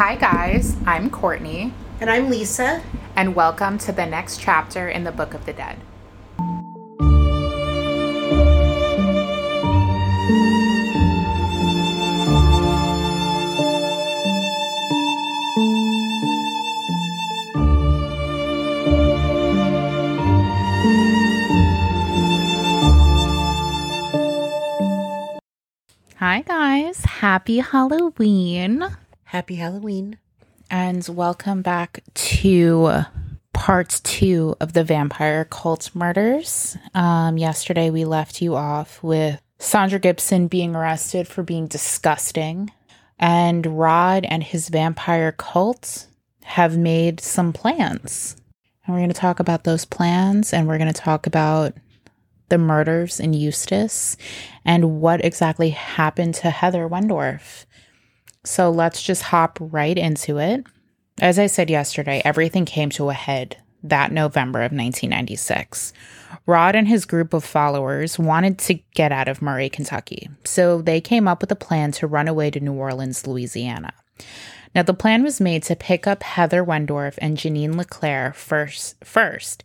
Hi, guys. I'm Courtney, And I'm Lisa. and welcome to the next chapter in the Book of the Dead. Hi, guys. Happy Halloween. Happy Halloween. and welcome back to part two of the vampire cult murders. Um, yesterday, we left you off with Sandra Gibson being arrested for being disgusting, and Rod and his vampire cult have made some plans. And we're going to talk about those plans, and we're going to talk about the murders in Eustis and what exactly happened to Heather Wendorf. So let's just hop right into it. As I said yesterday, everything came to a head that November of 1996. Rod and his group of followers wanted to get out of Murray, Kentucky, so they came up with a plan to run away to New Orleans, Louisiana. Now, the plan was made to pick up Heather Wendorf and Janine LeClaire first, first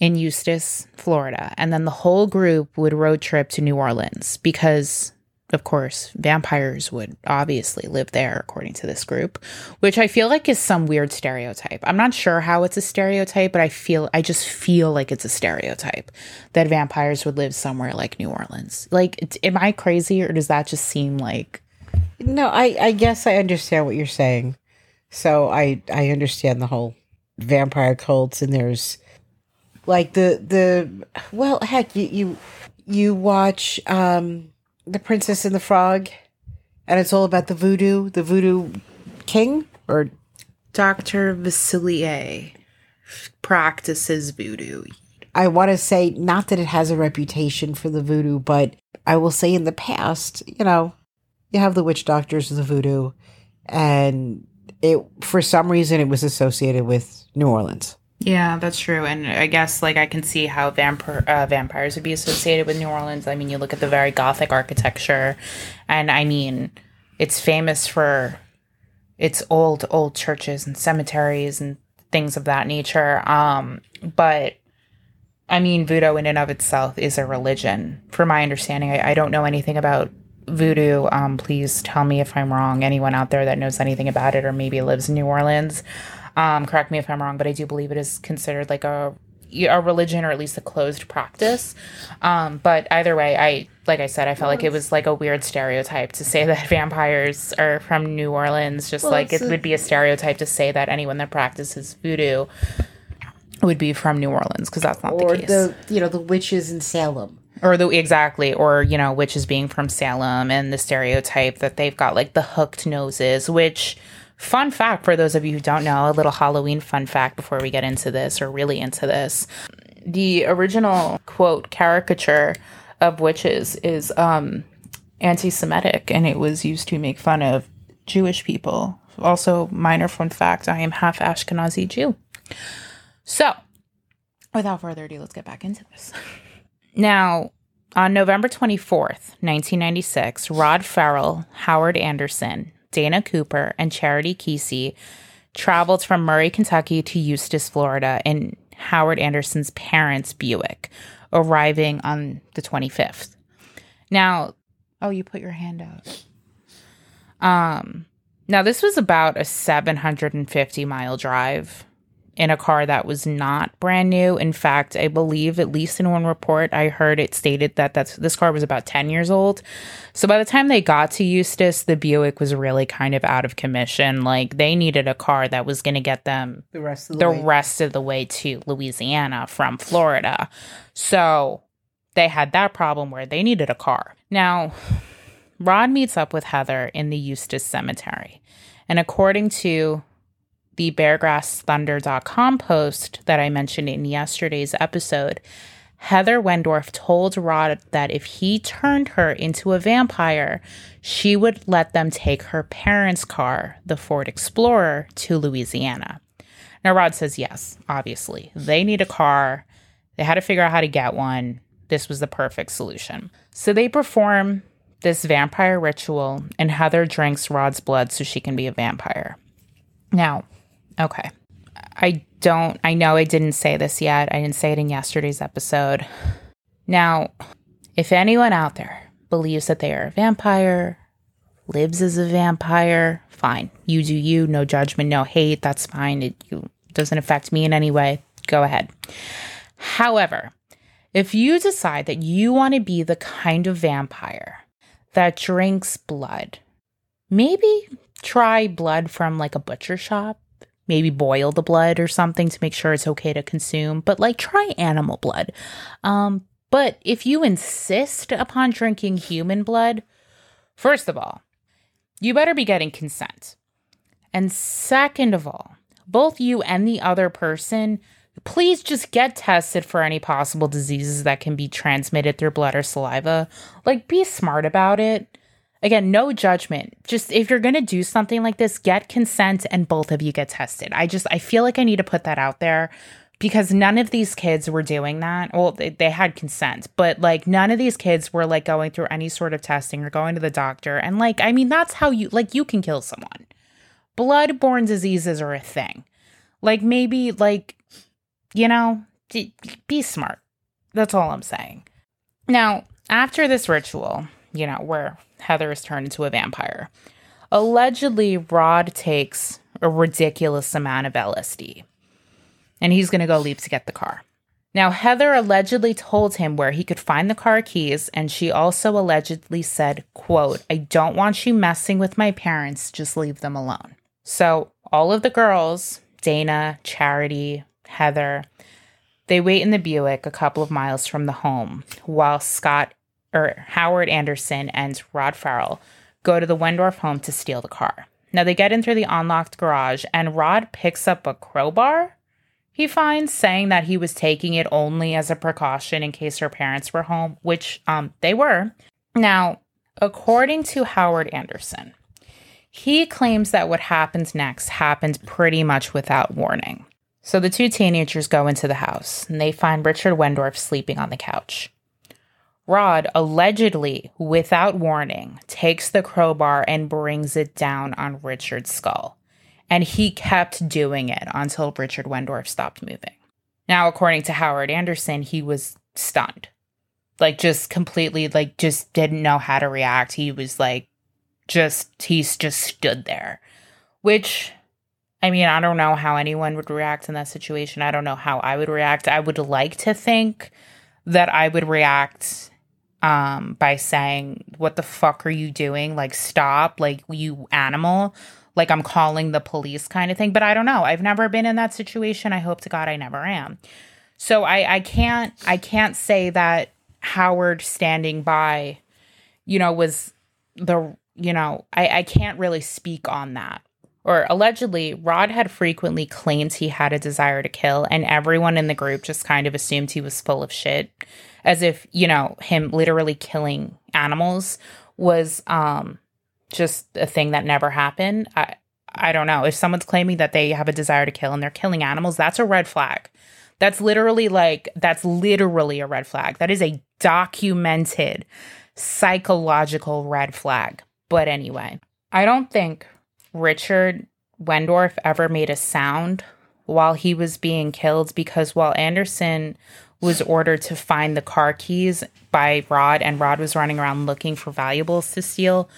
in Eustis, Florida, and then the whole group would road trip to New Orleans because, of course, vampires would obviously live there, according to this group, which I feel like is some weird stereotype. I'm not sure how it's a stereotype, but I feel I just feel like it's a stereotype that vampires would live somewhere like New Orleans. Like, am I crazy, or does that just seem like No, I, I guess I understand what you're saying. So I I understand the whole vampire cults and there's like the the well heck you you you watch um the Princess and the Frog and it's all about the voodoo, the voodoo king or Dr. Facilier practices voodoo? I want to say not that it has a reputation for the voodoo, but I will say in the past, you know, you have the witch doctors of the voodoo, and it for some reason it was associated with New Orleans. Yeah, that's true. And I guess like I can see how vampire uh, vampires would be associated with New Orleans. I mean, you look at the very gothic architecture, and I mean, it's famous for its old old churches and cemeteries and things of that nature. Um, but I mean, voodoo in and of itself is a religion. From my understanding, I, I don't know anything about voodoo. Um, please tell me if I'm wrong. Anyone out there that knows anything about it or maybe lives in New Orleans, um, correct me if I'm wrong, but I do believe it is considered like a a religion or at least a closed practice. Um, but either way, I like I said, I felt like it was like a weird stereotype to say that vampires are from New Orleans. Just Well, like it a- would be a stereotype to say that anyone that practices voodoo would be from New Orleans because that's not Or the case. the you know the witches in Salem. or the exactly, or you know, witches being from Salem and the stereotype that they've got like the hooked noses. Which, fun fact for those of you who don't know, a little Halloween fun fact before we get into this or really into this, the original quote caricature of witches is um anti-Semitic, and it was used to make fun of Jewish people. Also, minor fun fact: I am half Ashkenazi Jew. So, without further ado, let's get back into this. Now, on November 24th, 1996, Rod Ferrell, Howard Anderson, Dana Cooper, and Charity Keesee traveled from Murray, Kentucky to Eustis, Florida in Howard Anderson's parents' Buick, arriving on the 25th. Now, oh, you put your hand out. Um, now this was about a 750 mile drive in a car that was not brand new. In fact, I believe at least in one report I heard it stated that that's this car was about 10 years old. So by the time they got to Eustis, the Buick was really kind of out of commission. Like they needed a car that was going to get them The rest of the, the way. rest of the way to Louisiana from Florida. So they had that problem where they needed a car. Now, Rod meets up with Heather in the Eustis Cemetery. And according to the beargrassthunder.com post that I mentioned in yesterday's episode, Heather Wendorf told Rod that if he turned her into a vampire, she would let them take her parents' car, the Ford Explorer, to Louisiana. Now, Rod says yes, obviously. They need a car. They had to figure out how to get one. This was the perfect solution. So they perform this vampire ritual, and Heather drinks Rod's blood so she can be a vampire. Now, okay. I don't, I know I didn't say this yet. I didn't say it in yesterday's episode. Now, if anyone out there believes that they are a vampire, lives as a vampire, fine. You do you, no judgment, no hate. That's fine. It you, doesn't affect me in any way. Go ahead. However, if you decide that you want to be the kind of vampire that drinks blood, maybe try blood from like a butcher shop. Maybe boil the blood or something to make sure it's okay to consume, but like try animal blood. Um, but if you insist upon drinking human blood, first of all, you better be getting consent. And second of all, both you and the other person, please just get tested for any possible diseases that can be transmitted through blood or saliva. Like, be smart about it. Again, no judgment. Just if you're going to do something like this, get consent and both of you get tested. I just, I feel like I need to put that out there because none of these kids were doing that. Well, they, they had consent, but like none of these kids were like going through any sort of testing or going to the doctor. And like, I mean, that's how you, like, you can kill someone. Bloodborne diseases are a thing. Like, maybe, like, you know, be smart. That's all I'm saying. Now, after this ritual, you know, where Heather is turned into a vampire. Allegedly, Rod takes a ridiculous amount of LSD and he's going to go leave to get the car. Now, Heather allegedly told him where he could find the car keys, and she also allegedly said, quote, I don't want you messing with my parents, just leave them alone. So all of the girls, Dana, Charity, Heather, they wait in the Buick a couple of miles from the home while Scott or Howard Anderson and Rod Ferrell go to the Wendorf home to steal the car. Now they get in through the unlocked garage and Rod picks up a crowbar he finds saying that he was taking it only as a precaution in case her parents were home, which um they were. Now, according to Howard Anderson, he claims that what happens next happened pretty much without warning. So the two teenagers go into the house and they find Richard Wendorf sleeping on the couch. Rod allegedly, without warning, takes the crowbar and brings it down on Richard's skull. And he kept doing it until Richard Wendorf stopped moving. Now, according to Howard Anderson, he was stunned. Like, just completely, like, just didn't know how to react. He was like, just, he's just stood there. Which, I mean, I don't know how anyone would react in that situation. I don't know how I would react. I would like to think that I would react um by saying what the fuck are you doing? Like stop. Like you animal. Like i'm calling the police kind of thing. But i don't know. I've never been in that situation. I hope to god i never am. So i i can't i can't say that howard standing by you know was the you know i i can't really speak on that or allegedly, Rod had frequently claimed he had a desire to kill, and everyone in the group just kind of assumed he was full of shit as if you know him literally killing animals was um just a thing that never happened. I i don't know. If someone's claiming that they have a desire to kill and they're killing animals that's a red flag. That's literally like that's literally a red flag. That is a documented psychological red flag. But anyway i don't think richard wendorf ever made a sound while he was being killed because while anderson was ordered to find the car keys by Rod, and Rod was running around looking for valuables to steal.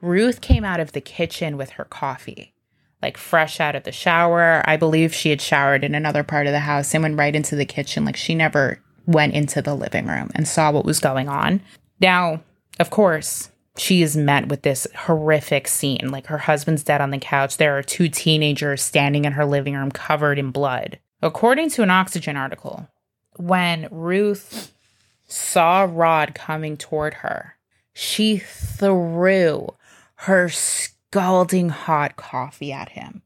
Ruth came out of the kitchen with her coffee, like fresh out of the shower. I believe she had showered in another part of the house and went right into the kitchen. Like she never went into the living room and saw what was going on. Now, of course, she is met with this horrific scene. Like her husband's dead on the couch. There are two teenagers standing in her living room covered in blood. According to an Oxygen article, when Ruth saw Rod coming toward her, she threw her scalding hot coffee at him.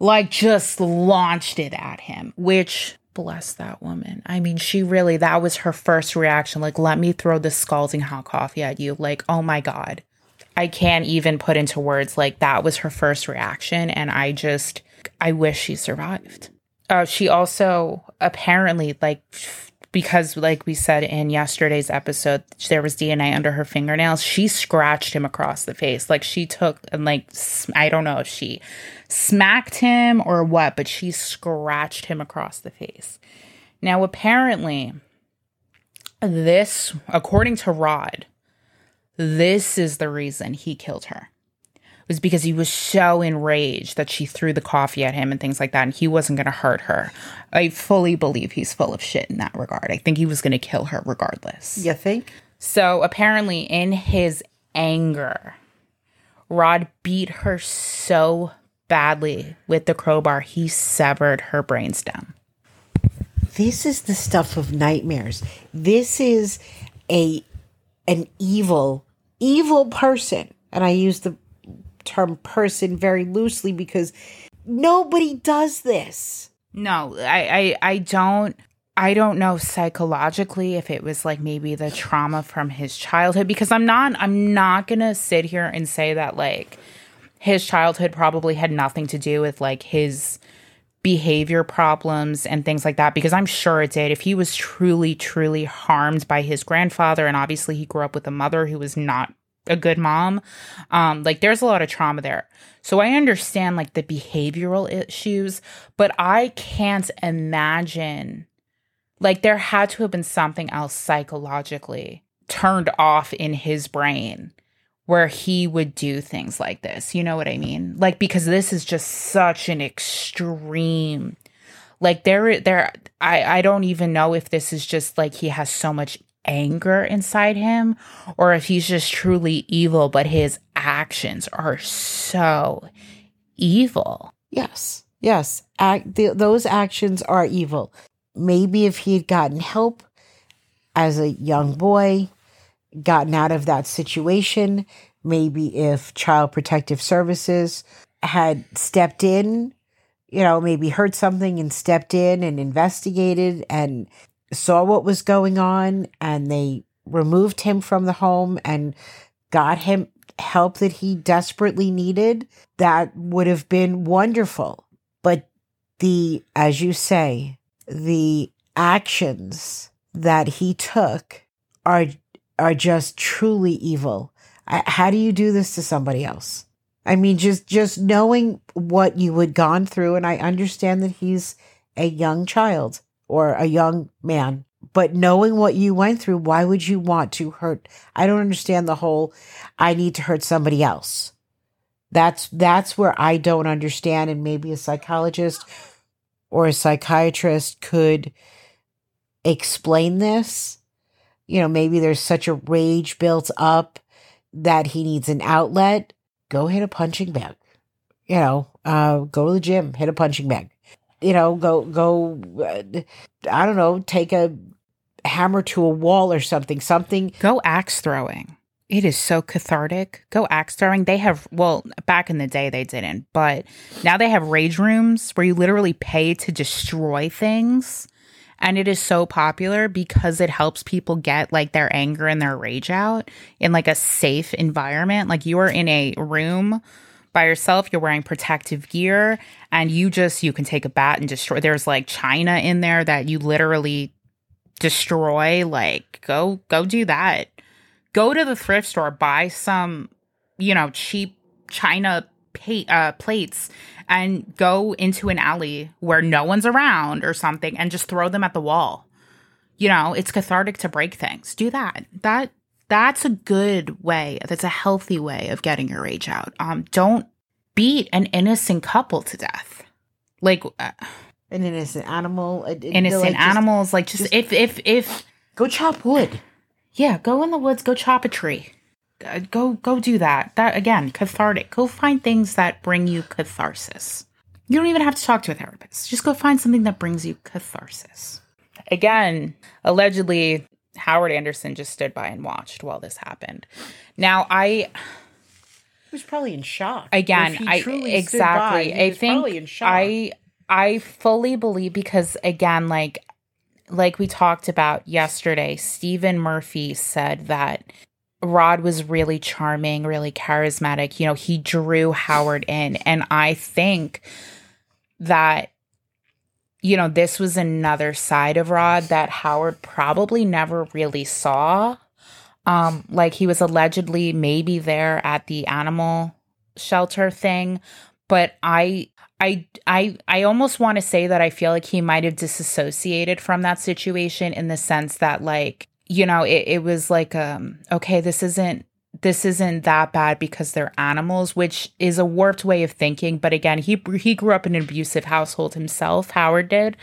Like just launched it at him, which bless that woman. I mean, she really, that was her first reaction. Like, let me throw this scalding hot coffee at you. Like, oh my God. I can't even put into words. Like, that was her first reaction. And I just, I wish she survived. Uh, she also apparently like because like we said in yesterday's episode there was dna under her fingernails. She scratched him across the face. Like she took and like i don't know if she smacked him or what but she scratched him across the face. Now apparently this according to rod this is the reason he killed her was because he was so enraged that she threw the coffee at him and things like that, and he wasn't going to hurt her. I fully believe he's full of shit in that regard. I think he was going to kill her regardless. You think? So apparently, in his anger, Rod beat her so badly with the crowbar, he severed her brainstem. This is the stuff of nightmares. This is a an evil, evil person. And I use the term person very loosely because nobody does this. No, I, I, I don't. I don't know psychologically if it was like maybe the trauma from his childhood because I'm not I'm not going to sit here and say that like his childhood probably had nothing to do with like his behavior problems and things like that because I'm sure it did. If he was truly truly harmed by his grandfather and obviously he grew up with a mother who was not a good mom. Um, like there's a lot of trauma there. So I understand like the behavioral issues, but I can't imagine like there had to have been something else psychologically turned off in his brain where he would do things like this. You know what I mean? Like because this is just such an extreme like there there I I don't even know if this is just like he has so much anger inside him or if he's just truly evil, but his actions are so evil. Yes, yes. Th- those actions are evil. Maybe if he had gotten help as a young boy, gotten out of that situation, maybe if Child Protective Services had stepped in, you know, maybe heard something and stepped in and investigated and saw what was going on and they removed him from the home and got him help that he desperately needed, that would have been wonderful. But the, as you say, the actions that he took are are just truly evil. How do you do this to somebody else? I mean, just just knowing what you had gone through, and I understand that he's a young child, or a young man. But knowing what you went through, why would you want to hurt? I don't understand the whole I need to hurt somebody else. That's that's where I don't understand and maybe a psychologist or a psychiatrist could explain this. You know, maybe there's such a rage built up that he needs an outlet. Go hit a punching bag. You know, uh, go to the gym, hit a punching bag you know, go go. Uh, I don't know, take a hammer to a wall or something. Something. Go axe throwing. It is so cathartic. Go axe throwing. They have well, back in the day they didn't, but now they have rage rooms where you literally pay to destroy things. And it is so popular because it helps people get like their anger and their rage out in like a safe environment. Like you are in a room by yourself, you're wearing protective gear, and you just you can take a bat and destroy. There's like china in there that you literally destroy. Like go go do that. Go to the thrift store, buy some, you know, cheap china pay, uh, plates, and go into an alley where no one's around or something, and just throw them at the wall. You know, it's cathartic to break things. Do that. That that's a good way. That's a healthy way of getting your rage out. Um, don't beat an innocent couple to death. Like uh, an innocent animal. innocent like animals. Just, like just, just, if if if go chop wood. Yeah, go in the woods. Go chop a tree. Uh, go go do that. That again, cathartic. Go find things that bring you catharsis. You don't even have to talk to a therapist. Just go find something that brings you catharsis. Again, allegedly, Howard Anderson just stood by and watched while this happened. Now, I he was probably in shock. Again, I exactly. By, I think I I fully believe because again, like like we talked about yesterday, Stephen Murphy said that Rod was really charming, really charismatic. You know, he drew Howard in, and I think that you know, this was another side of Rod that Howard probably never really saw. Um, like he was allegedly maybe there at the animal shelter thing, but I I I I almost want to say that I feel like he might have disassociated from that situation in the sense that like, you know, it, it was like um okay, this isn't this isn't that bad because they're animals, which is a warped way of thinking. But again, he he grew up in an abusive household himself. Howard did,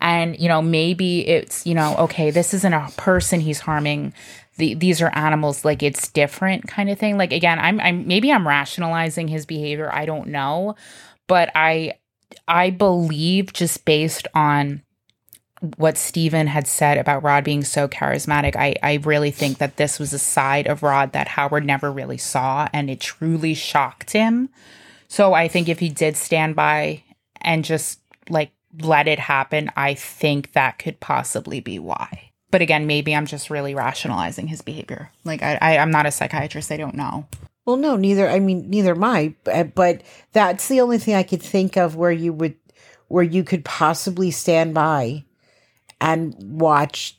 and you know maybe it's you know okay, this isn't a person he's harming. The, these are animals like it's different kind of thing like again I'm, I'm maybe i'm rationalizing his behavior i don't know but i i believe just based on what Steven had said about Rod being so charismatic, I, I really think that this was a side of Rod that Howard never really saw, and it truly shocked him. So I think if he did stand by and just like let it happen, I think that could possibly be why. But again, maybe I'm just really rationalizing his behavior. Like I, I I'm not a psychiatrist. I don't know. Well, no, neither. I mean, neither am I. Eh, but that's the only thing I could think of where you would, where you could possibly stand by and watch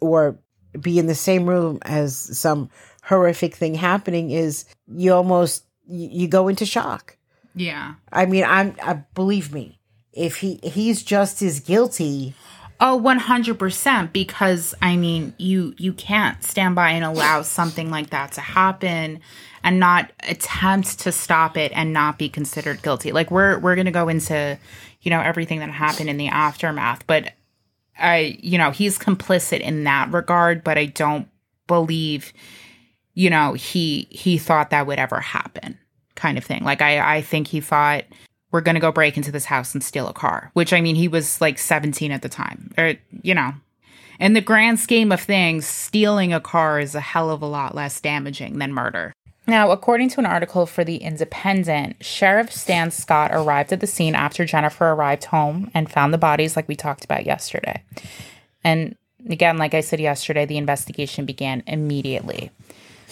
or be in the same room as some horrific thing happening is you almost you go into shock. Yeah. I mean, I'm I, believe me, if he he's just as guilty. Oh, 100% because I mean, you you can't stand by and allow something like that to happen and not attempt to stop it and not be considered guilty. Like we're we're going to go into, you know, everything that happened in the aftermath, but I, you know, he's complicit in that regard, but I don't believe, you know, he he thought that would ever happen, kind of thing. Like I I think he thought we're gonna go break into this house and steal a car, which I mean he was like 17 at the time, or you know. In the grand scheme of things, stealing a car is a hell of a lot less damaging than murder. Now, according to an article for The Independent, Sheriff Stan Scott arrived at the scene after Jennifer arrived home and found the bodies, like we talked about yesterday. And again, like I said yesterday, the investigation began immediately.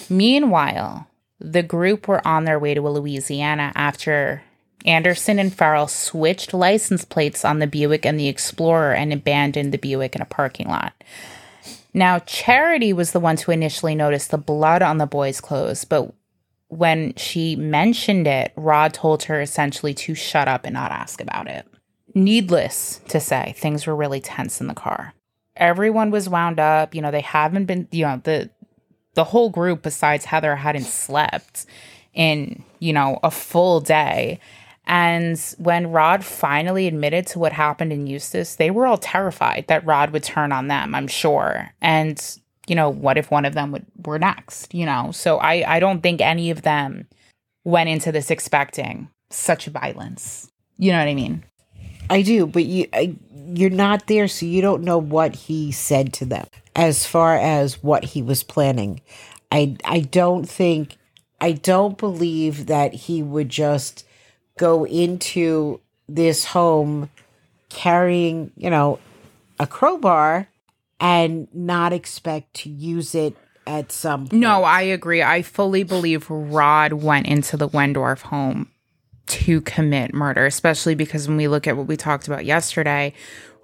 Meanwhile, the group were on their way to Louisiana after Anderson and Ferrell switched license plates on the Buick and the Explorer and abandoned the Buick in a parking lot. Now, Charity was the one to initially notice the blood on the boys' clothes, but when she mentioned it, Rod told her essentially to shut up and not ask about it. Needless to say, things were really tense in the car. Everyone was wound up. You know, they haven't been, you know, the the whole group besides Heather hadn't slept in, you know, a full day. And when Rod finally admitted to what happened in Eustis, they were all terrified that Rod would turn on them, I'm sure. And you know, what if one of them would were next, you know? So I I don't think any of them went into this expecting such violence. You know what I mean? I do, but you I, you're not there so you don't know what he said to them as far as what he was planning. I I don't think I don't believe that he would just go into this home carrying, you know, a crowbar and not expect to use it at some point. No, I agree. I fully believe Rod went into the Wendorf home to commit murder, especially because when we look at what we talked about yesterday,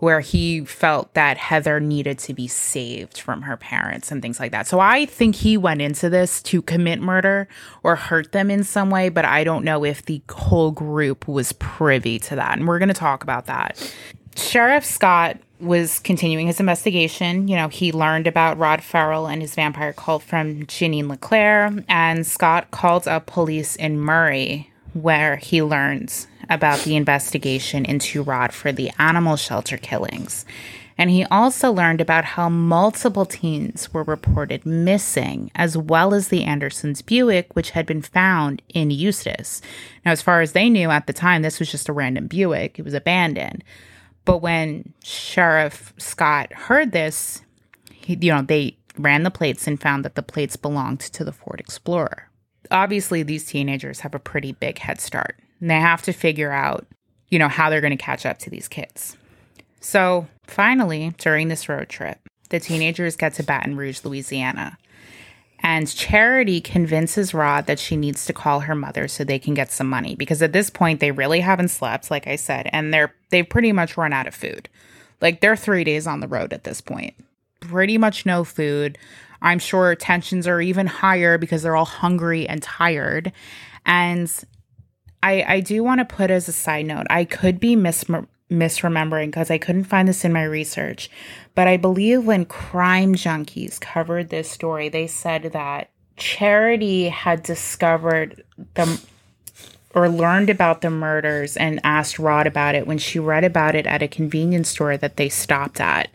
where he felt that Heather needed to be saved from her parents and things like that. So I think he went into this to commit murder or hurt them in some way, but I don't know if the whole group was privy to that. And we're going to talk about that. Sheriff Scott was continuing his investigation. You know, he learned about Rod Ferrell and his vampire cult from Janine LeClaire, and Scott called up police in Murray, where he learns about the investigation into Rod for the animal shelter killings. And he also learned about how multiple teens were reported missing, as well as the Andersons' Buick, which had been found in Eustis. Now, as far as they knew at the time, this was just a random Buick, it was abandoned. But when Sheriff Scott heard this, he, you know, they ran the plates and found that the plates belonged to the Ford Explorer. Obviously, these teenagers have a pretty big head start, and they have to figure out, you know, how they're going to catch up to these kids. So, finally, during this road trip, the teenagers get to Baton Rouge, Louisiana. And Charity convinces Rod that she needs to call her mother so they can get some money because at this point they really haven't slept, like I said, and they're they've pretty much run out of food. Like they're three days on the road at this point. Pretty much no food. I'm sure tensions are even higher because they're all hungry and tired. And I I do want to put as a side note, I could be mis- misremembering because I couldn't find this in my research, but I believe when Crime Junkies covered this story, they said that Charity had discovered the or learned about the murders and asked Rod about it when she read about it at a convenience store that they stopped at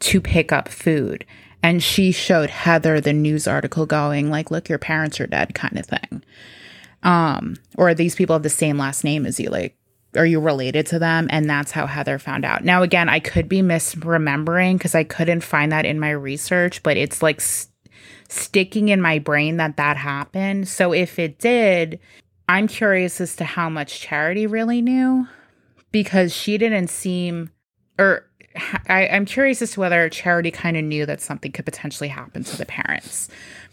to pick up food. And she showed Heather the news article going, like, look, your parents are dead, kind of thing. Um, or these people have the same last name as you, like, are you related to them? And that's how Heather found out. Now, again, I could be misremembering because I couldn't find that in my research, but it's like st- sticking in my brain that that happened. So if it did, I'm curious as to how much Charity really knew because she didn't seem, or I, I'm curious as to whether Charity kind of knew that something could potentially happen to the parents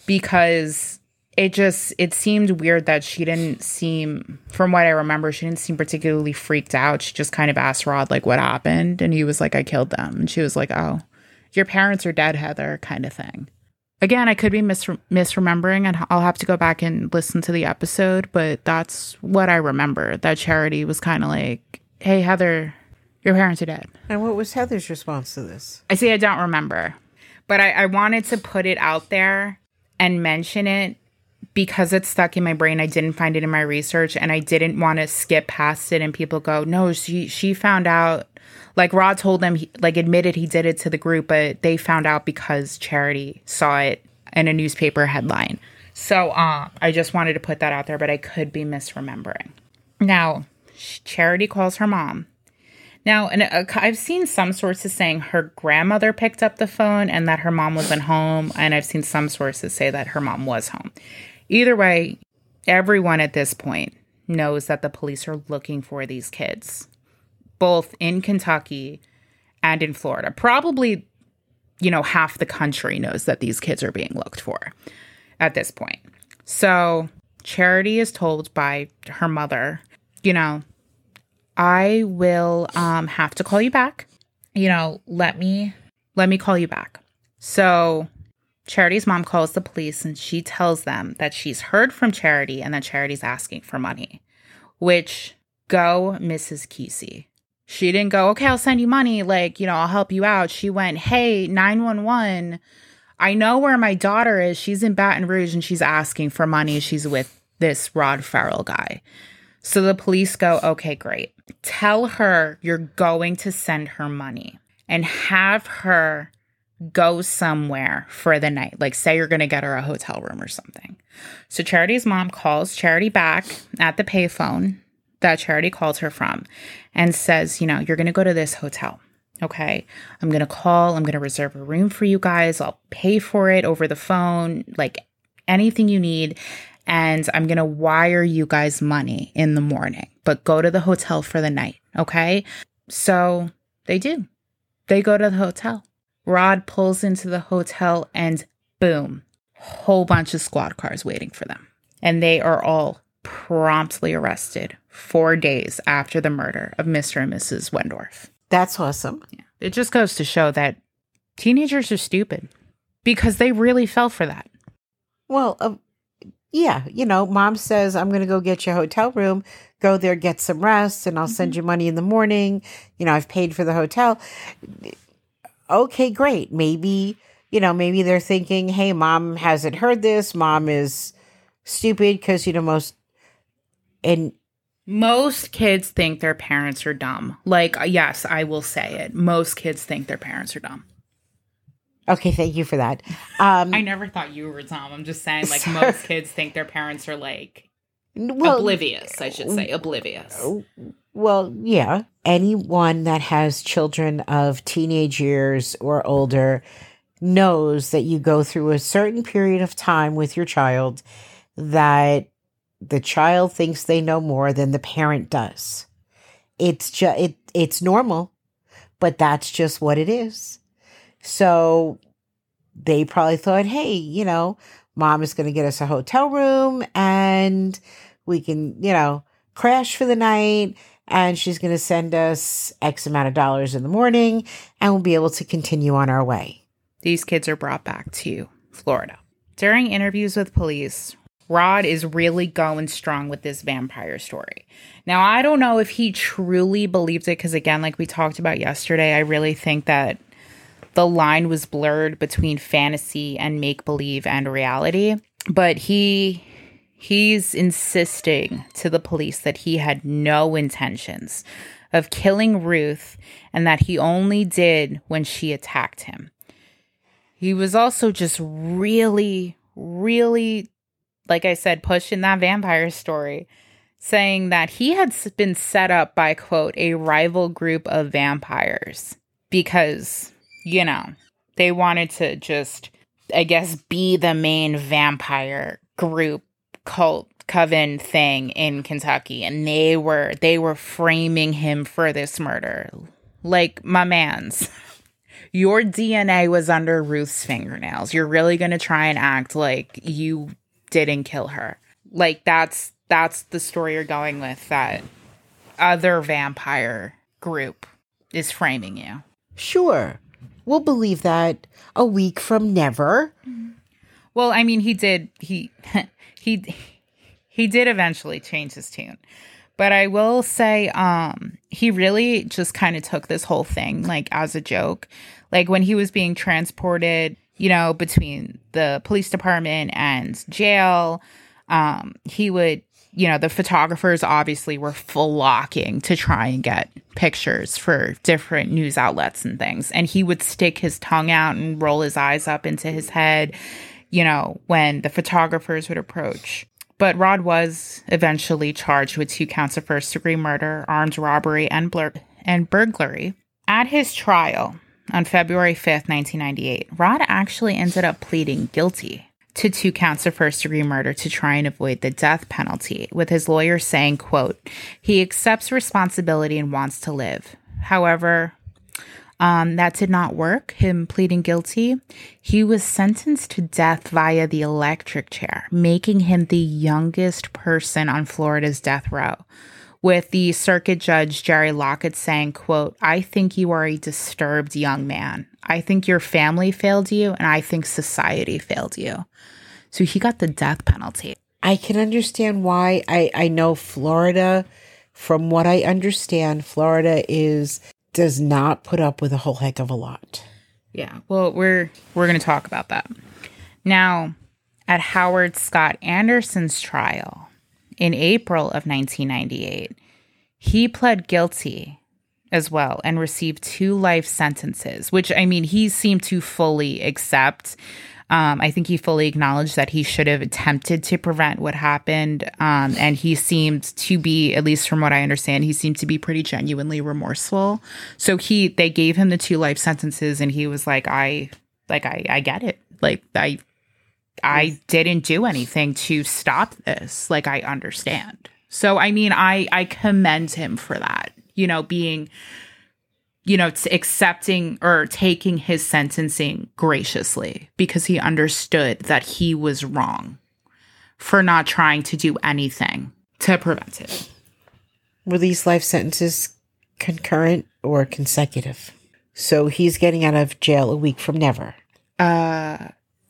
because it just it seemed weird that she didn't seem from what i remember she didn't seem particularly freaked out. She just kind of asked rod like what happened? And he was like i killed them. And she was like oh your parents are dead heather kind of thing. Again i could be mis- misremembering and i'll have to go back and listen to the episode but that's what i remember that charity was kind of like hey heather your parents are dead. And what was Heather's response to this? i see i don't remember but I, I wanted to put it out there and mention it because it's stuck in my brain, I didn't find it in my research and I didn't want to skip past it and people go, "No, she she found out." Like Rod told them he, like admitted he did it to the group, but they found out because Charity saw it in a newspaper headline. So, uh, I just wanted to put that out there, but I could be misremembering. Now, Charity calls her mom. Now, and uh, I've seen some sources saying her grandmother picked up the phone and that her mom wasn't home, and I've seen some sources say that her mom was home. Either way, everyone at this point knows that the police are looking for these kids, both in Kentucky and in Florida. Probably, you know, half the country knows that these kids are being looked for at this point. So, Charity is told by her mother, you know, I will um have to call you back. You know, let me let me call you back. So, Charity's mom calls the police and she tells them that she's heard from Charity and that Charity's asking for money, which go Mrs. Keesee. She didn't go, okay, I'll send you money. Like, you know, I'll help you out. She went, hey, 911, I know where my daughter is. She's in Baton Rouge and she's asking for money. She's with this Rod Ferrell guy. So the police go, okay, great. Tell her you're going to send her money and have her go somewhere for the night. Like, say you're going to get her a hotel room or something. So, Charity's mom calls Charity back at the payphone that Charity calls her from and says, You know, you're going to go to this hotel. Okay. I'm going to call. I'm going to reserve a room for you guys. I'll pay for it over the phone, like anything you need. And I'm going to wire you guys money in the morning, but go to the hotel for the night. Okay. So they do. They go to the hotel. Rod pulls into the hotel and boom, whole bunch of squad cars waiting for them. And they are all promptly arrested four days after the murder of Mr. and Mrs. Wendorf. That's awesome. Yeah. It just goes to show that teenagers are stupid because they really fell for that. Well, uh, yeah, you know, mom says, I'm going to go get you a hotel room, go there, get some rest, and I'll send you money in the morning. You know, I've paid for the hotel. Okay, great. Maybe, you know, maybe they're thinking, hey, mom hasn't heard this. Mom is stupid because, you know, most, and Most kids think their parents are dumb. Like, yes, I will say it. Most kids think their parents are dumb. okay, thank you for that. Um, I never thought you were dumb. I'm just saying, like, most kids think their parents are like well, oblivious, I should say, oblivious. Well, yeah. Anyone that has children of teenage years or older knows that you go through a certain period of time with your child that the child thinks they know more than the parent does. It's just it it's normal, but that's just what it is. So they probably thought, "Hey, you know, mom is going to get us a hotel room and we can, you know, crash for the night. And she's going to send us X amount of dollars in the morning and we'll be able to continue on our way. These kids are brought back to Florida. During interviews with police, Rod is really going strong with this vampire story. Now, I don't know if he truly believed it because, again, like we talked about yesterday, I really think that the line was blurred between fantasy and make believe and reality. But he he's insisting to the police that he had no intentions of killing Ruth and that he only did when she attacked him. He was also just really, really like I said, pushing that vampire story, saying that he had been set up by, quote, a rival group of vampires because, you know, they wanted to just, I guess, be the main vampire group cult coven thing in Kentucky and they were they were framing him for this murder like my man's your DNA was under Ruth's fingernails you're really going to try and act like you didn't kill her. Like that's that's the story you're going with that other vampire group is framing you. Sure. We'll believe that a week from never. Well, I mean he did he he he did eventually change his tune. But I will say um he really just kind of took this whole thing like as a joke. Like when he was being transported you know, between the police department and jail. Um, he would, you know, the photographers obviously were flocking to try and get pictures for different news outlets and things. And he would stick his tongue out and roll his eyes up into his head, you know, when the photographers would approach. But Rod was eventually charged with two counts of first degree murder, armed robbery, and, blur- and burglary. At his trial, on February 5th, 1998, Rod actually ended up pleading guilty to two counts of first degree murder to try and avoid the death penalty, with his lawyer saying, quote, he accepts responsibility and wants to live. However, um, that did not work, him pleading guilty. He was sentenced to death via the electric chair, making him the youngest person on Florida's death row with the circuit judge Jerry Lockett saying, quote, I think you are a disturbed young man. I think your family failed you and I think society failed you. So he got the death penalty. I can understand why. I, I know Florida, from what I understand, Florida is does not put up with a whole heck of a lot. Yeah. Well, we're we're gonna talk about that. Now, at Howard Scott Anderson's trial, in April of 1998. He pled guilty as well and received two life sentences, which I mean, he seemed to fully accept. Um, I think he fully acknowledged that he should have attempted to prevent what happened. Um, and he seemed to be, at least from what I understand, he seemed to be pretty genuinely remorseful. So he, they gave him the two life sentences and he was like, I, like, I, I get it. Like, I I didn't do anything to stop this. Like I understand. So I mean, I I commend him for that. You know, being you know, accepting or taking his sentencing graciously because he understood that he was wrong for not trying to do anything to prevent it. Were these life sentences concurrent or consecutive? So he's getting out of jail a week from never. Uh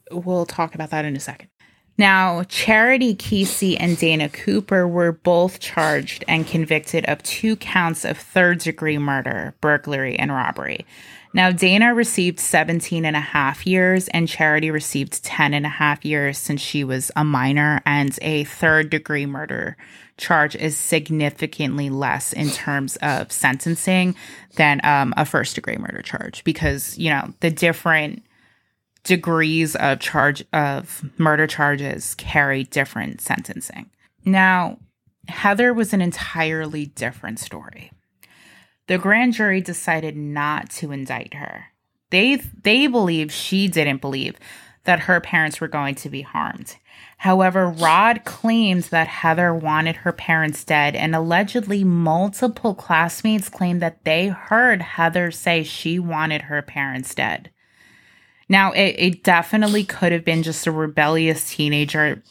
we'll talk about that in a second. Now, Charity Keesee and Dana Cooper were both charged and convicted of two counts of third degree murder, burglary, and robbery. Now, Dana received 17 and a half years, and Charity received 10 and a half years since she was a minor, and a third degree murder charge is significantly less in terms of sentencing than um, a first degree murder charge because, you know, the different degrees of charge of murder charges carry different sentencing. Now, Heather was an entirely different story. The grand jury decided not to indict her. They they believe she didn't believe that her parents were going to be harmed. However, Rod claims that Heather wanted her parents dead, and allegedly multiple classmates claimed that they heard Heather say she wanted her parents dead. Now, it, it definitely could have been just a rebellious teenager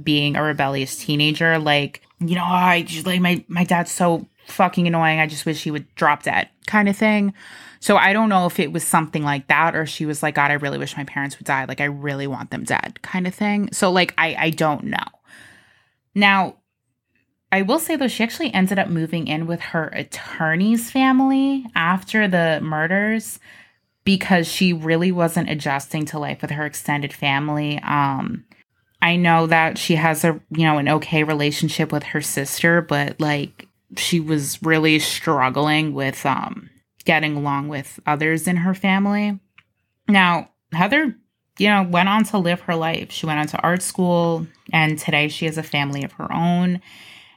being a rebellious teenager. Like, you know, I just like my, my dad's so fucking annoying. I just wish he would drop dead kind of thing. So I don't know if it was something like that or she was like, God, I really wish my parents would die. Like, I really want them dead kind of thing. So, like, I, I don't know. Now, I will say though, she actually ended up moving in with her attorney's family after the murders because she really wasn't adjusting to life with her extended family. Um, I know that she has a you know an okay relationship with her sister, but like she was really struggling with um getting along with others in her family. Now, Heather, you know, went on to live her life. She went on to art school and today she has a family of her own.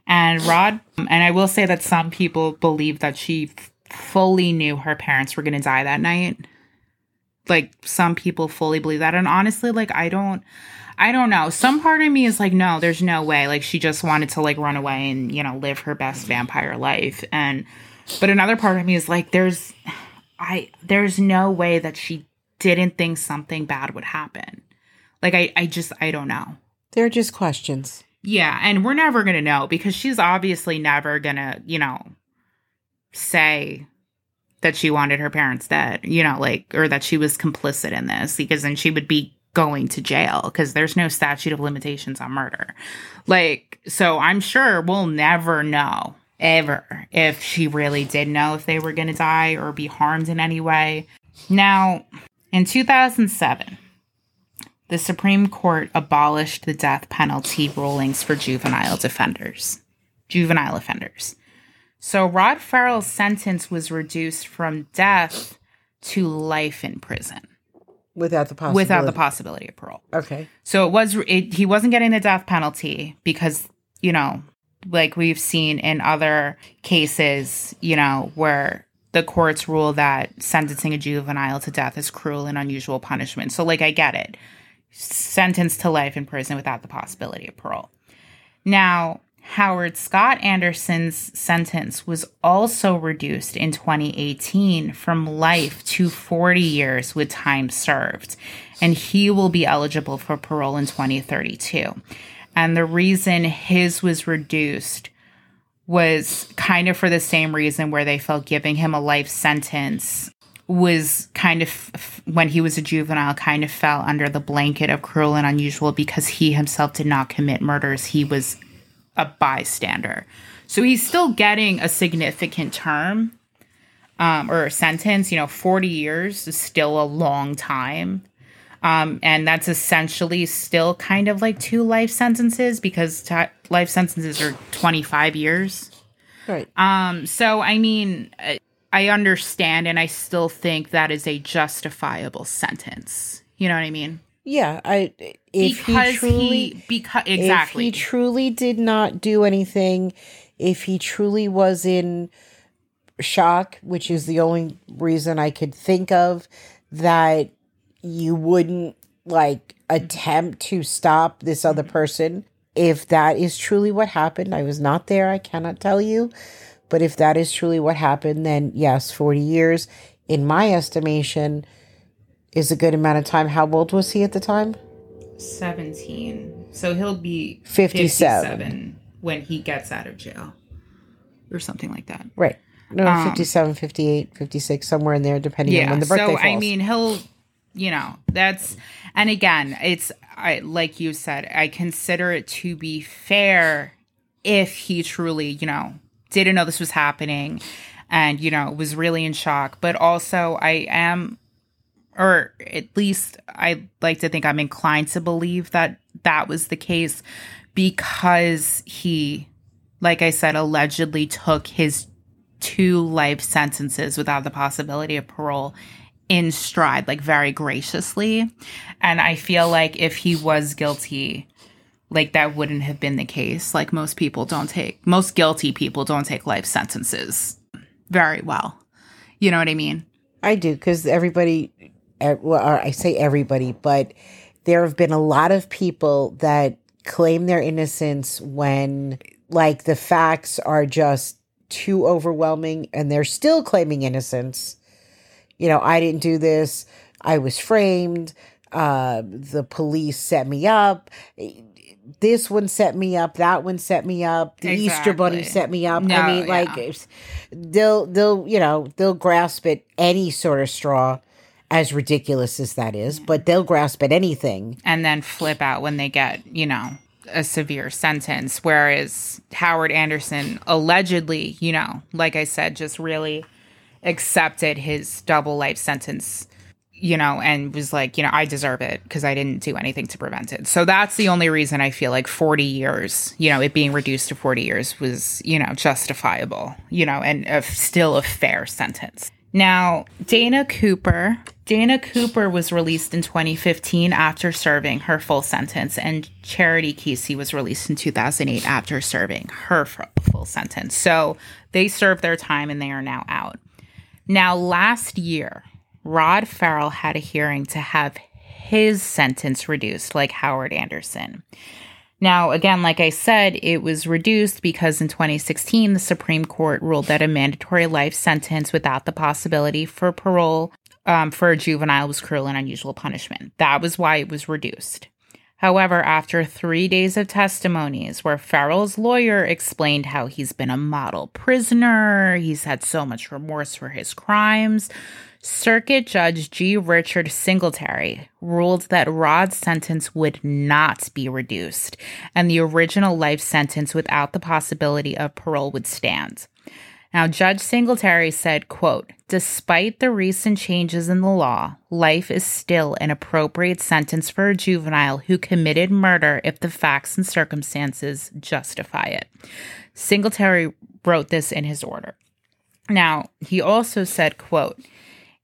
And Rod, and I will say that some people believe that she f- fully knew her parents were going to die that night. Like some people fully believe that. And honestly, like I don't I don't know. Some part of me is like, no, there's no way. Like she just wanted to like run away and, you know, live her best vampire life. And but another part of me is like, there's I there's no way that she didn't think something bad would happen. Like I I just I don't know. They're just questions. Yeah, and we're never going to know because she's obviously never going to, you know, say that she wanted her parents dead, you know, like, or that she was complicit in this because then she would be going to jail because there's no statute of limitations on murder. Like, so I'm sure we'll never know ever if she really did know if they were going to die or be harmed in any way. Now, in 2007, the Supreme Court abolished the death penalty rulings for juvenile offenders. Juvenile offenders. So Rod Ferrell's sentence was reduced from death to life in prison without the possibility. without the possibility of parole. Okay. So it was it, he wasn't getting the death penalty because you know, like we've seen in other cases, you know, where the courts rule that sentencing a juvenile to death is cruel and unusual punishment. So like I get it. Sentenced to life in prison without the possibility of parole. Now, Howard Scott Anderson's sentence was also reduced in 2018 from life to 40 years with time served, and he will be eligible for parole in 2032. And the reason his was reduced was kind of for the same reason where they felt giving him a life sentence was kind of when he was a juvenile kind of fell under the blanket of cruel and unusual because he himself did not commit murders he was a bystander so he's still getting a significant term um, or a sentence you know 40 years is still a long time um, and that's essentially still kind of like two life sentences because t- life sentences are 25 years Right. um, so I mean, I understand, and I still think that is a justifiable sentence. You know what I mean? Yeah. I if because he truly he because exactly if he truly did not do anything, if he truly was in shock, which is the only reason I could think of that you wouldn't like attempt to stop this other mm-hmm. person. If that is truly what happened, I was not there, I cannot tell you. But if that is truly what happened, then yes, 40 years, in my estimation, is a good amount of time. How old was he at the time? seventeen. So he'll be 57. 57 when he gets out of jail, or something like that. Right. No, Um, 57, 58, 56, somewhere in there, depending on when the birthday so falls. i mean he'll you know that's and again it's I, like you said i consider it to be fair if he truly you know didn't know this was happening and you know was really in shock but also i am or at least i like to think i'm inclined to believe that that was the case because he like i said allegedly took his two life sentences without the possibility of parole in stride, like very graciously. And I feel like if he was guilty, like that wouldn't have been the case. Like most people don't take, most guilty people don't take life sentences very well. You know what I mean? I do because everybody, well, I say everybody, but there have been a lot of people that claim their innocence when, like, the facts are just too overwhelming and they're still claiming innocence. You know, I didn't do this. I was framed. Uh, the police set me up. This one set me up. That one set me up. The Easter Bunny set me up. No, I mean, like yeah. it's- they'll they'll you know they'll grasp at any sort of straw, as ridiculous as that is. But they'll grasp at anything. and then flip out when they get, you know, a severe sentence. Whereas Howard Anderson allegedly, you know, like I said, just really accepted his double life sentence, you know, and was like, you know, I deserve it because I didn't do anything to prevent it. So that's the only reason I feel like 40 years, you know, it being reduced to 40 years was, you know, justifiable, you know, and a, still a fair sentence. Now, Dana Cooper, Dana Cooper was released in 2015 after serving her full sentence, and Charity Keesee was released in 2008 after serving her full sentence. So they served their time and they are now out. Now, last year, Rod Ferrell had a hearing to have his sentence reduced, like Howard Anderson. Now, again, like I said, it was reduced because in 2016, the Supreme Court ruled that a mandatory life sentence without the possibility for parole um, for a juvenile was cruel and unusual punishment. That was why it was reduced. However, after three days of testimonies where Ferrell's lawyer explained how he's been a model prisoner, he's had so much remorse for his crimes, Circuit Judge G. Richard Singletary ruled that Rod's sentence would not be reduced, and the original life sentence without the possibility of parole would stand. Now, Judge Singletary said, quote, despite the recent changes in the law, life is still an appropriate sentence for a juvenile who committed murder if the facts and circumstances justify it. Singletary wrote this in his order. Now, he also said, quote,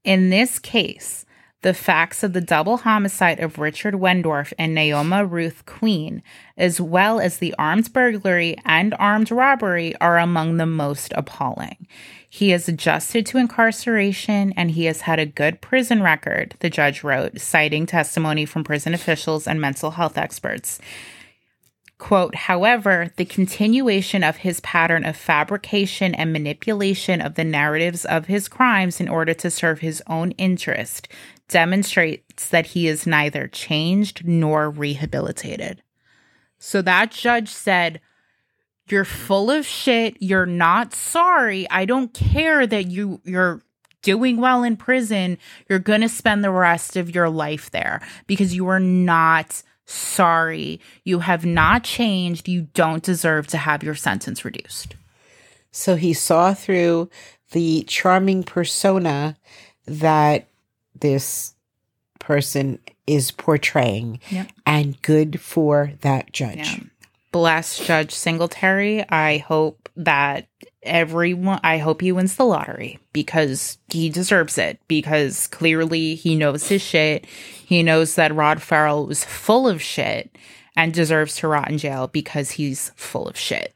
in this case, the facts of the double homicide of Richard Wendorf and Naoma Ruth Queen, as well as the armed burglary and armed robbery, are among the most appalling. He is adjusted to incarceration and he has had a good prison record, the judge wrote, citing testimony from prison officials and mental health experts. Quote, however, the continuation of his pattern of fabrication and manipulation of the narratives of his crimes in order to serve his own interest demonstrates that he is neither changed nor rehabilitated. So that judge said, You're full of shit. You're not sorry. I don't care that you you're doing well in prison. You're gonna spend the rest of your life there because you are not sorry. You have not changed. You don't deserve to have your sentence reduced. So he saw through the charming persona that this person is portraying, Yep. and good for that judge. Yeah. Bless Judge Singletary. I hope that everyone, I hope he wins the lottery because he deserves it. Because clearly he knows his shit. He knows that Rod Ferrell was full of shit and deserves to rot in jail because he's full of shit.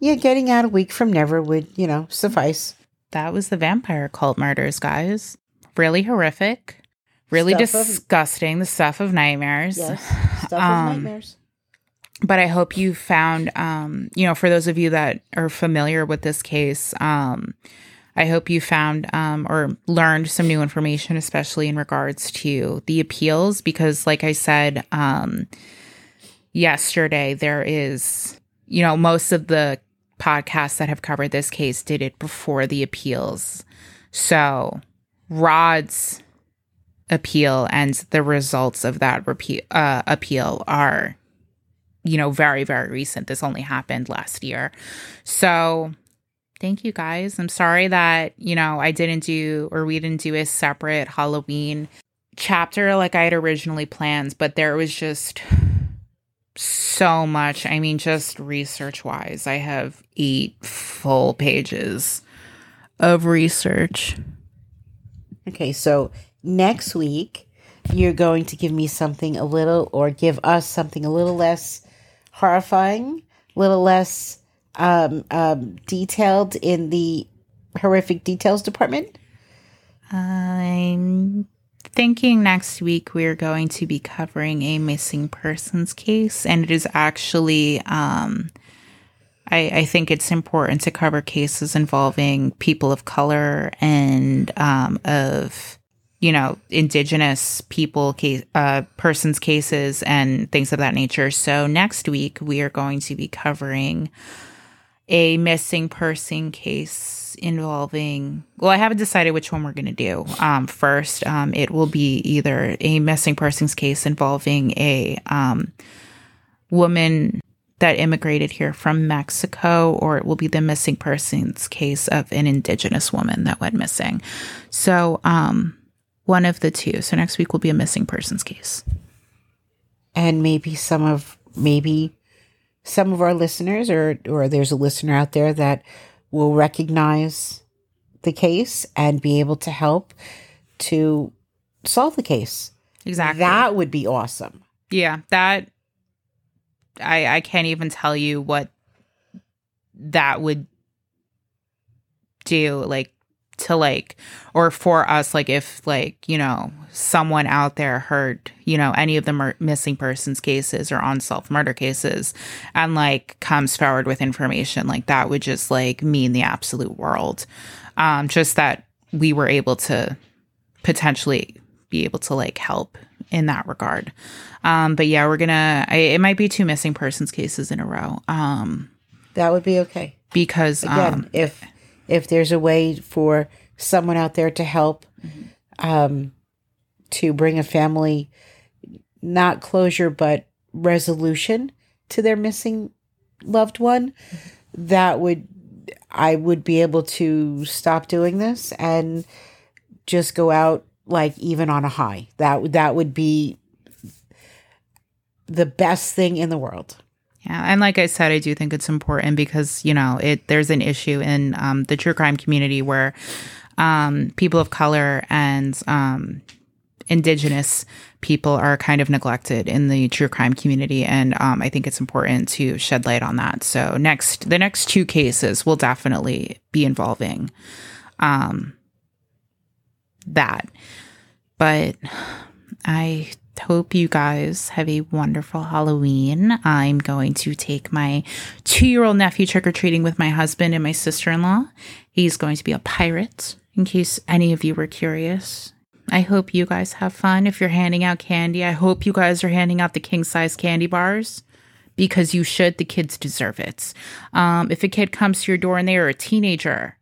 Yeah, getting out a week from never would, you know, suffice. That was the vampire cult murders, guys. Really horrific. Really Stuff of- disgusting. the stuff of nightmares. Yes, stuff of Um, nightmares. but I hope you found, um, you know, for those of you that are familiar with this case, um, I hope you found um, or learned some new information, especially in regards to the appeals, because, like I said um, yesterday, there is, you know, most of the podcasts that have covered this case did it before the appeals. So, Rod's appeal and the results of that uh, appeal are you know, very, very recent. This only happened last year. So thank you guys. I'm sorry that, you know, I didn't do or we didn't do a separate Halloween chapter like I had originally planned, but there was just so much. I mean, just research wise, I have eight full pages of research. Okay, so next week you're going to give me something a little, or give us something a little less horrifying, a little less um, um, detailed in the horrific details department. I'm thinking next week we're going to be covering a missing persons case, and it is actually, um, I, I think it's important to cover cases involving people of color and um, of you know, indigenous people, case, uh, persons cases and things of that nature. So next week we are going to be covering a missing person case involving well i haven't decided which one we're going to do um, first um, it will be either a missing persons case involving a um, woman that immigrated here from mexico or it will be the missing persons case of an indigenous woman that went missing so um, one of the two so next week will be a missing persons case and maybe some of maybe some of our listeners or or there's a listener out there that will recognize the case and be able to help to solve the case. Exactly. That would be awesome. Yeah, that I I can't even tell you what that would do like to like or for us like if like you know someone out there heard you know any of the mur- missing persons cases or unsolved murder cases and like comes forward with information like that would just like mean the absolute world. Um just that we were able to potentially be able to like help in that regard. Um but yeah we're gonna I, it might be two missing persons cases in a row. Um that would be okay. because again um, if if there's a way for someone out there to help um, to bring a family not closure but resolution to their missing loved one that would i would be able to stop doing this and just go out like even on a high that that would be the best thing in the world yeah, and like I said, I do think it's important because you know it. There's an issue in um, the true crime community where um, people of color and um, indigenous people are kind of neglected in the true crime community, and um, I think it's important to shed light on that. So next, the next two cases will definitely be involving um, that, but I hope you guys have a wonderful Halloween. I'm going to take my two year old nephew trick or treating with my husband and my sister in law. He's going to be a pirate, in case any of you were curious. I hope you guys have fun. If you're handing out candy, I hope you guys are handing out the king size candy bars because you should. The kids deserve it. Um, if a kid comes to your door and they are a teenager,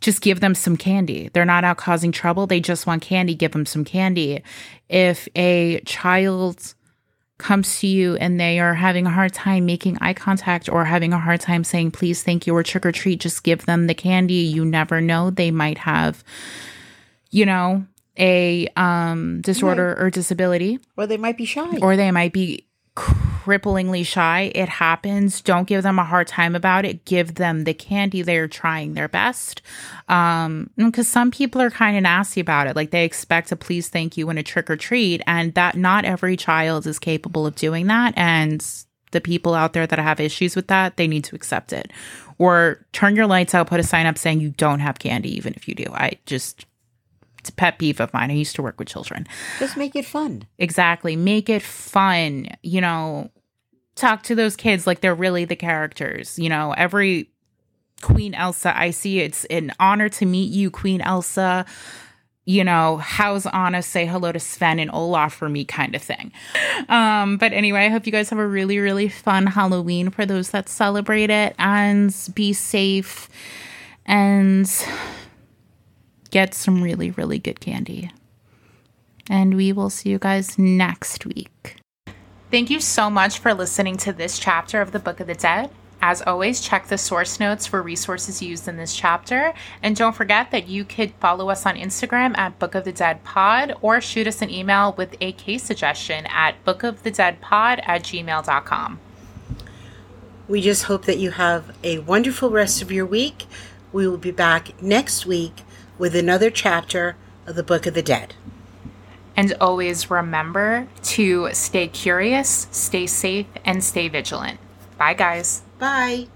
just give them some candy. They're not out causing trouble. They just want candy. Give them some candy. If a child comes to you and they are having a hard time making eye contact or having a hard time saying please, thank you, or trick or treat, just give them the candy. You never know. They might have, you know, a um disorder right. or disability. Or they might be shy. Or they might be cripplingly shy. It happens. Don't give them a hard time about it. Give them the candy. They're trying their best. Um, because some people are kind of nasty about it. Like they expect a please, thank you, and a trick or treat, and that not every child is capable of doing that. And the people out there that have issues with that, they need to accept it. Or turn your lights out, put a sign up saying you don't have candy, even if you do. I just it's a pet peeve of mine. I used to work with children. Just make it fun. Exactly. Make it fun. You know, talk to those kids like they're really the characters. You know, every Queen Elsa I see, it's an honor to meet you, Queen Elsa. You know, how's Anna say hello to Sven and Olaf for me kind of thing. Um, but anyway, I hope you guys have a really, really fun Halloween for those that celebrate it and be safe and get some really, really good candy. And we will see you guys next week. Thank you so much for listening to this chapter of the Book of the Dead. As always, check the source notes for resources used in this chapter. And don't forget that you could follow us on Instagram at Book of the Dead Pod or shoot us an email with a case suggestion at bookofthedeadpod at gmail.com. We just hope that you have a wonderful rest of your week. We will be back next week with another chapter of the Book of the Dead. And always remember to stay curious, stay safe, and stay vigilant. Bye, guys. Bye.